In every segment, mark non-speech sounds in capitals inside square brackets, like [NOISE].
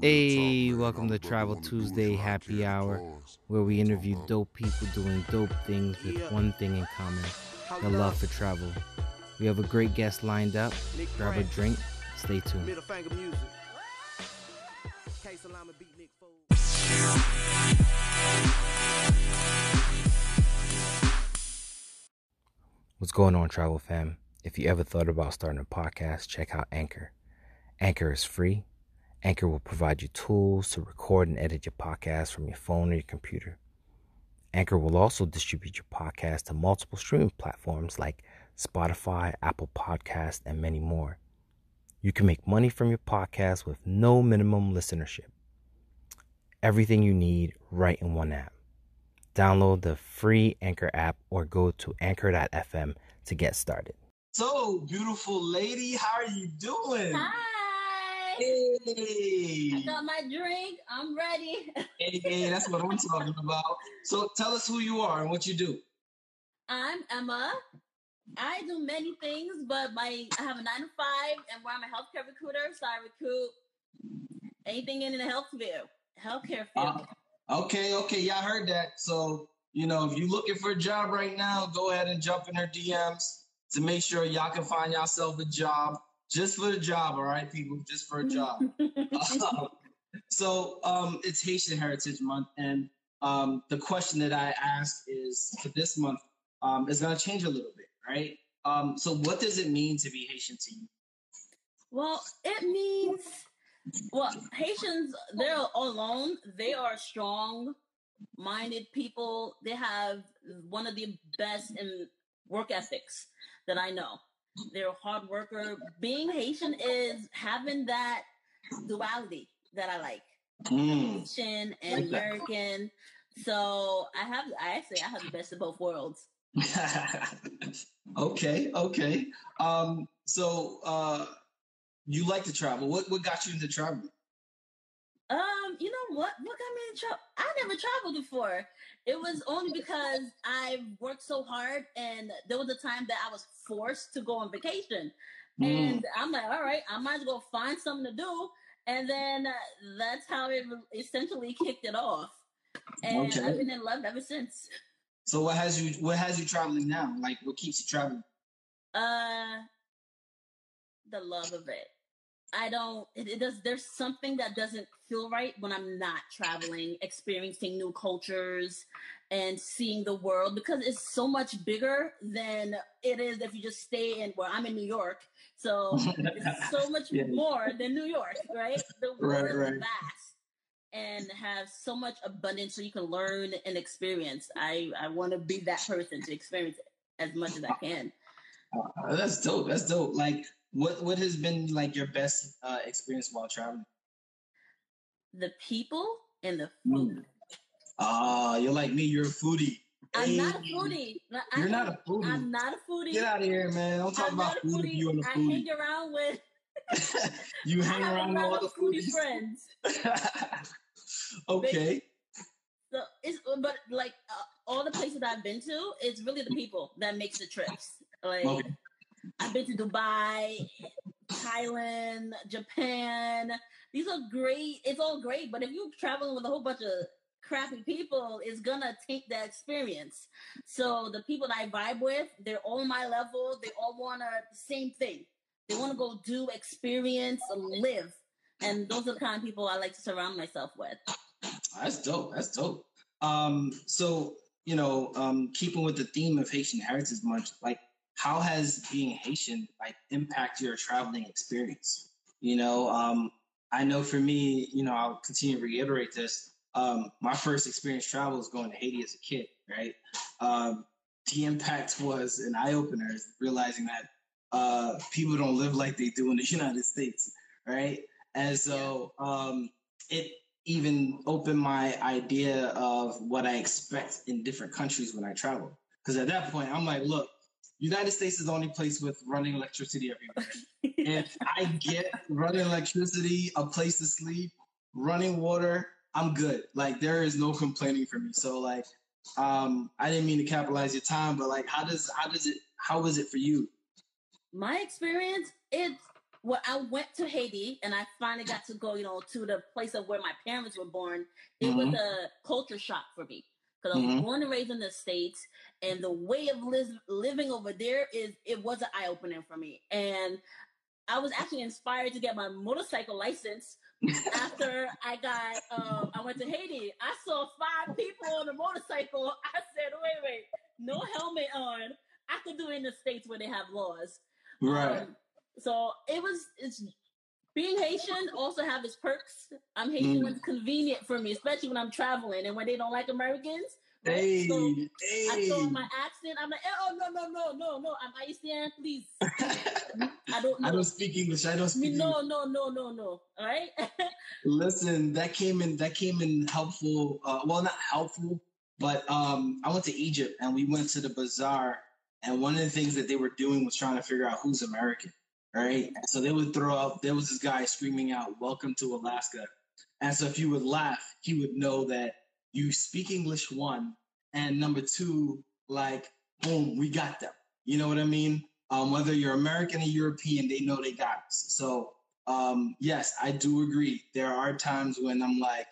Hey, welcome to Travel Tuesday Happy Hour, where we interview dope people doing dope things with one thing in common the love for travel. We have a great guest lined up. Grab a drink, stay tuned. Middle finger music. K Salama beat Nick Foles. What's going on, Travel Fam? If you ever thought about starting a podcast, check out Anchor. Anchor is free. Anchor will provide you tools to record and edit your podcast from your phone or your computer. Anchor will also distribute your podcast to multiple streaming platforms like Spotify, Apple Podcasts, and many more. You can make money from your podcast with no minimum listenership. Everything you need right in one app. Download the free Anchor app or go to anchor.fm to get started. So, beautiful lady, how are you doing? Hi. Hey. I got my drink. I'm ready. [LAUGHS] hey, hey, that's what I'm talking about. So, tell us who you are and what you do. I'm Emma. I do many things, but my I have a nine to five, and where I'm a healthcare recruiter, so I recruit anything in the health field, healthcare field. Uh, okay, okay, y'all heard that. So, you know, if you're looking for a job right now, go ahead and jump in her DMs to make sure y'all can find yourself a job. Just for the job, all right, people, just for a job. [LAUGHS] [LAUGHS] so um, it's Haitian Heritage Month, and um, the question that I asked is for this month um, is going to change a little bit, right? Um, so, what does it mean to be Haitian to you? well, it means well Haitians they're alone. They are strong-minded people. They have one of the best in work ethics that I know. They're a hard worker. Being Haitian is having that duality that I like. Mm. Haitian and Like that. American. So I have I actually I have the best of both worlds. [LAUGHS] okay, okay. Um, so uh, you like to travel. What what got you into traveling? Um, you know what? What got me in trouble? I never traveled before. It was only because I worked so hard, and there was a time that I was forced to go on vacation, Mm. and I'm like, all right, I might as well find something to do, and then uh, that's how it essentially kicked it off, and Okay. I've been in love ever since. So what has you what has you traveling now? Like what keeps you traveling? Uh, the love of it. I don't. It, it does. There's something that doesn't feel right when I'm not traveling, experiencing new cultures, and seeing the world because it's so much bigger than it is if you just stay in. Well, I'm in New York, so it's [LAUGHS] so much Yeah. more than New York, right? The Right, world right. is vast and have so much abundance, so you can learn and experience. I I want to be that person to experience it as much as I can. Uh, that's dope. That's dope. Like what what has been like your best uh, experience while traveling? the people and the Mm. food. Ah, you're like me. You're a foodie. I'm not a foodie. I You're not a foodie. I'm not a foodie. Get out of here, man. Don't talk I'm about food if you're a foodie. I hang around with. [LAUGHS] [LAUGHS] you hang around with all the foodie friends. [LAUGHS] okay. So it's but like uh, all the places I've been to, it's really the people that makes the trips. Like Okay. I've been to Dubai, Thailand, Japan. These are great. It's all great, but if you're traveling with a whole bunch of crappy people, it's gonna take that experience. So the people that I vibe with, they're all my level. They all want the same thing. They want to go do, experience, live, and those are the kind of people I like to surround myself with. That's dope. That's dope. Um, so you know, um, keeping with the theme of Haitian Heritage Month, like how has being Haitian like impact your traveling experience? You know, um, I know for me, you know, I'll continue to reiterate this. Um, my first experience travel was going to Haiti as a kid, right? Um, the impact was an eye opener, realizing that uh, people don't live like they do in the [LAUGHS] United States, right? And so um, it even opened my idea of what I expect in different countries when I travel. Because at that point, I'm like, look, United States is the only place with running electricity everywhere. [LAUGHS] if I get running electricity, a place to sleep, running water, I'm good. Like there is no complaining for me. So like, um, I didn't mean to capitalize your time, but like, how does how does it how was it for you? my experience it's when I went to Haiti and I finally got to go, you know, to the place of where my parents were born, it was Mhm. a culture shock for me because I was Mhm. born and raised in the states, and the way of li- living over there is it was an eye opening for me, and I was actually inspired to get my motorcycle license after I got um, I went to Haiti. I saw five people on a motorcycle. [LAUGHS] I said, wait, wait, no helmet on. I could do it in the states where they have laws. Right. Um, so it was it's being Haitian also have its perks. I'm Haitian Mm. when it's convenient for me, especially when I'm traveling and when they don't like Americans. right? Hey, So hey. I throw my accent. I'm like, oh no no no no no, I'm Haitian, please. [LAUGHS] I don't know. I don't speak English. I don't speak. English. no no no no no. All right. [LAUGHS] Listen, that came in. That came in helpful. Uh, well, not helpful, but um, I went to Egypt and we went to the bazaar, and one of the things that they were doing was trying to figure out who's American, right? So they would throw up. There was this guy screaming out, "Welcome to Alaska," and so if you would laugh, he would know that you speak English one, and number two, like boom, we got them. You know what I mean? Um, whether you're American or European, they know they got us. So um, yes, I do agree. There are times when I'm like,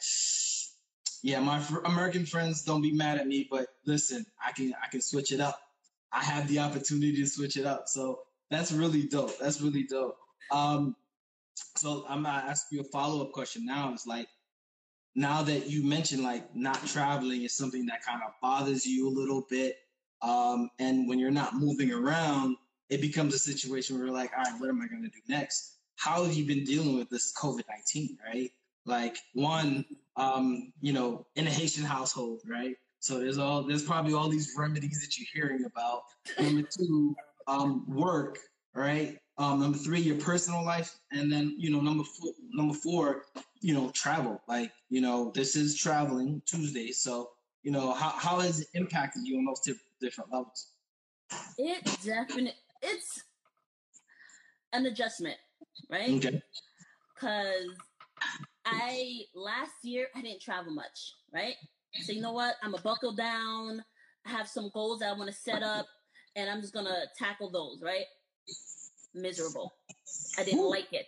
yeah, my fr- American friends don't be mad at me, but listen, I can I can switch it up. I have the opportunity to switch it up, so that's really dope. That's really dope. Um, so I'm gonna ask you a follow up question now. It's like now that you mentioned like not traveling is something that kind of bothers you a little bit, um, and when you're not moving around, it becomes a situation where you're like, all right, what am I gonna do next? how have you been dealing with this COVID nineteen, right? Like one, um, you know, in a Haitian household, right? So there's all there's probably all these remedies that you're hearing about. Number two, um, work, right? Um, number three, your personal life, and then you know, number four, number four, you know, travel. Like you know, this is traveling Tuesday, so you know, how how has it impacted you on those di- different levels? It definitely it's an adjustment, right? Okay. Because I last year I didn't travel much, right? So you know what? I'm a buckle down. I have some goals that I want to set up, and I'm just gonna tackle those, right? Miserable. I didn't like it.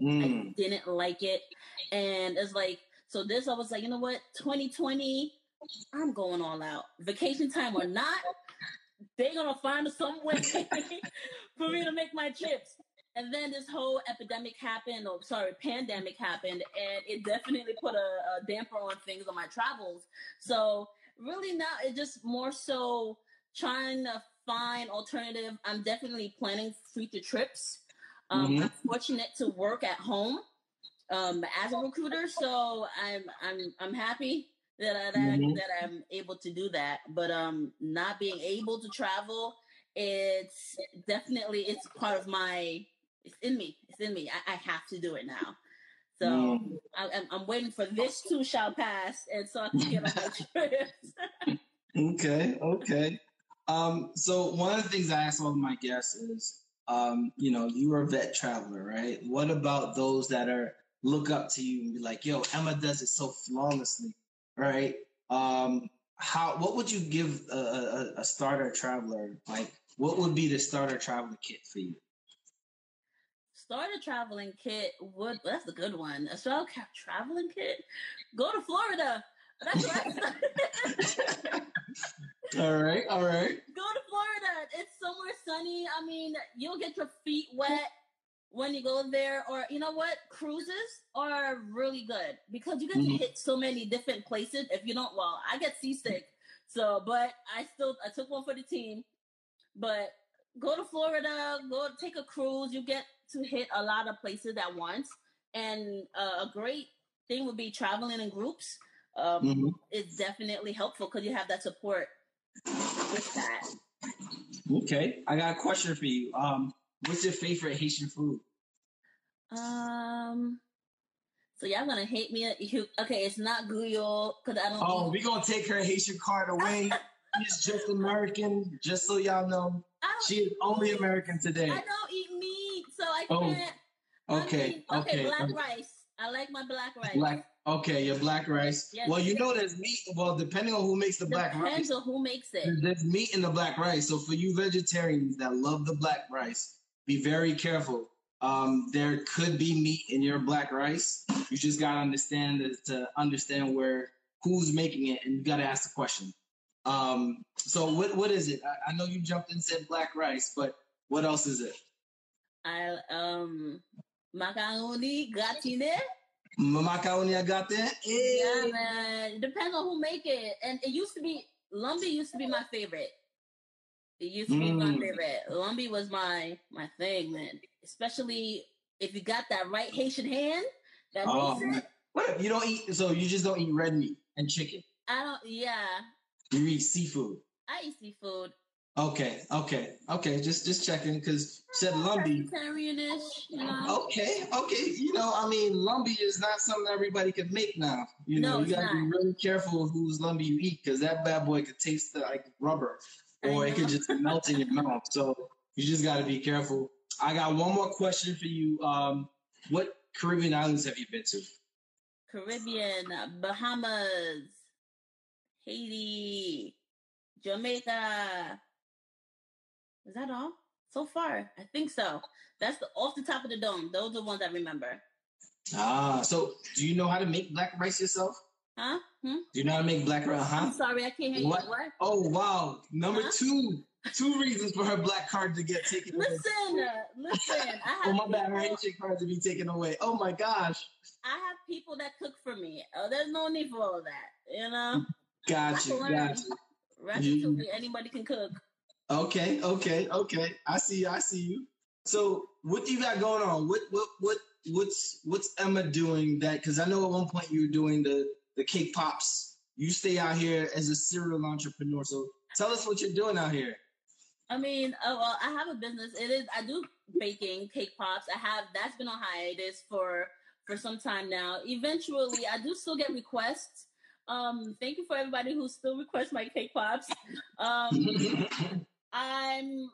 Mm. I didn't like it. And it's like, so this, I was like, you know what? 2020, I'm going all out. Vacation time or not, they're to find some way [LAUGHS] for me to make my trips. And then this whole epidemic happened, or sorry, pandemic happened, and it definitely put a, a damper on things on my travels. So really now it's just more so trying to find alternative. I'm definitely planning future trips. Um, Mhm. I'm fortunate to work at home um, as a recruiter, so I'm I'm I'm happy that I, that, Mhm. I, that I'm able to do that. But um, not being able to travel, it's definitely it's part of my it's in me. It's in me. I, I have to do it now. So Mm. I, I'm, I'm waiting for this too shall pass, and so I can get on my [LAUGHS] [LAUGHS] trips. Okay, okay. Um, so one of the things I ask all of my guests is, um, you know, you are a vet traveler, right? What about those that are look up to you and be like, yo, Emma does it so flawlessly, right? Um, how what would you give a, a, a starter traveler? Like, what would be the starter traveler kit for you? Starter traveling kit would that's a good one. A start a traveling kit. Go to Florida. That's what. [LAUGHS] [LAUGHS] All right, all right. Go to Florida. It's somewhere sunny. I mean, you'll get your feet wet when you go there. Or you know what? Cruises are really good because you get Mhm. to hit so many different places. If you don't, well, I get seasick. So, but I still I took one for the team. But go to Florida. Go take a cruise. You get to hit a lot of places at once. And uh, a great thing would be traveling in groups. Um, Mhm. It's definitely helpful because you have that support with that. Okay, I got a question for you. Um, what's your favorite Haitian food? Um. So y'all gonna hate me? Okay, it's not griot because I don't. Oh, eat, we gonna take her Haitian card away. [LAUGHS] She's just American, just so y'all know. I She is only meat. American today. I don't eat meat, so I Oh, can't. I Okay, mean, okay, Black okay. rice. I like my black rice. Black. Okay, your black rice. Yes. Well, you know there's meat. Well, depending on who makes the black Depends rice, on who makes it. there's meat in the black rice. So for you vegetarians that love the black rice, be very careful Um, there could be meat in your black rice. You just gotta understand that to understand where who's making it, and you gotta ask the question. Um, so what what is it? I, I know you jumped and said black rice, but what else is it? I um macaroni gratine. Macaroni, I got that. Yeah, man. It depends on who make it. And it used to be Lambi used to be my favorite. It used to be my Mm. favorite. Lambi was my my thing, man. Especially if you got that right Haitian hand that Oh, makes it. What if you don't eat? So you just don't eat red meat and chicken. I don't. Yeah, You eat seafood. I eat seafood. Okay, okay, okay. Just just checking because said lambi. Vegetarianish, you know. Okay, okay. You know, I mean, lambi is not something everybody can make now. You No, know, you gotta be really careful of whose lambi you eat because that bad boy could taste like rubber, or it could just melt in your [LAUGHS] mouth. So you just gotta be careful. I got one more question for you. Um, what Caribbean islands have you been to? Caribbean, Bahamas, Haiti, Jamaica. Is that all? So far, I think so. That's the off the top of the dome. Those are the ones I remember. Ah, so do you know how to make black rice yourself? Huh? Hmm? Do you know how to make black rice? Huh? I'm sorry, I can't hear What? you. What? Oh wow! Number Huh? two, two reasons for her black card to get taken away. Listen, uh, listen. I have Oh my bad, her people, card to be taken away. Oh my gosh! I have people that cook for me. Oh, there's no need for all of that. You know, Got you, I can learn. got you. Anybody can cook. Okay, okay, okay. I see you. I see you. So, what do you got going on? What, what, what, what's, what's Emma doing? That because I know at one point you were doing the the cake pops. You stay out here as a serial entrepreneur. So, tell us what you're doing out here. I mean, oh well, I have a business. It is I do baking, cake pops. I have that's been on hiatus for for some time now. Eventually, I do still get requests. Um, thank you for everybody who still requests my cake pops. Um, [LAUGHS] I'm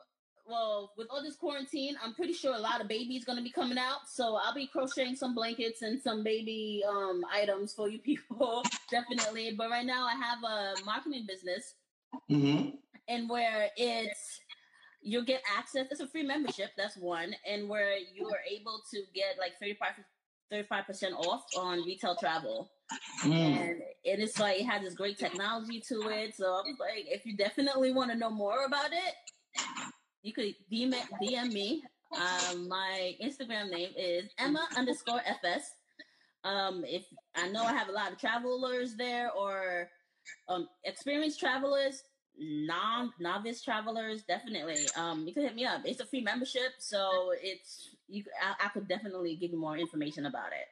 well with all this quarantine. I'm pretty sure a lot of babies gonna be coming out, so I'll be crocheting some blankets and some baby um items for you [LAUGHS] people, definitely. But right now, I have a marketing business hmm and where it's you'll get access it's a free membership that's one and where you are able to get like 35 percent off on retail travel Mm. and it is like it has this great technology to it. So i was like if you definitely want to know more about it you could DM, DM me. Um, my instagram name is emma underscore fs um, if i know i have a lot of travelers there or um, experienced travelers non novice travelers definitely. Um you can hit me up. It's a free membership so it's you I, I could definitely give you more information about it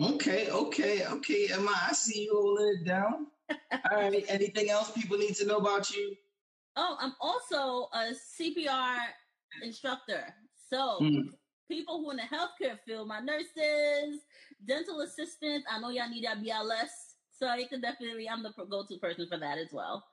Okay, okay, okay. Emma, I see you holding it down. [LAUGHS] All right. Anything else people need to know about you? oh i'm also a cpr instructor so Mm. people who in the healthcare field my nurses dental assistants i know y'all need that bls so you can definitely i'm the go-to person for that as well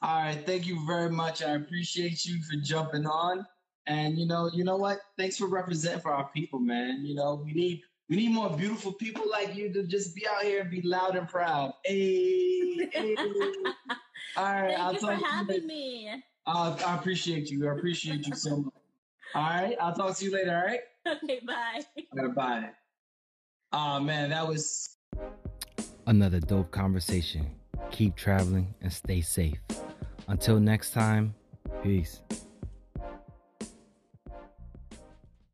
All right, thank you very much. I appreciate you for jumping on. And you know, you know what? Thanks for representing for our people, man. You know, we need we need more beautiful people like you to just be out here and be loud and proud. Hey, hey. [LAUGHS] All right, thank I'll you talk to you having later. me Uh, I appreciate you. I appreciate you so much. All right, I'll talk to you later. All right, [LAUGHS] okay bye all right bye. Oh man, that was Another dope conversation. Keep traveling and stay safe. Until next time, peace.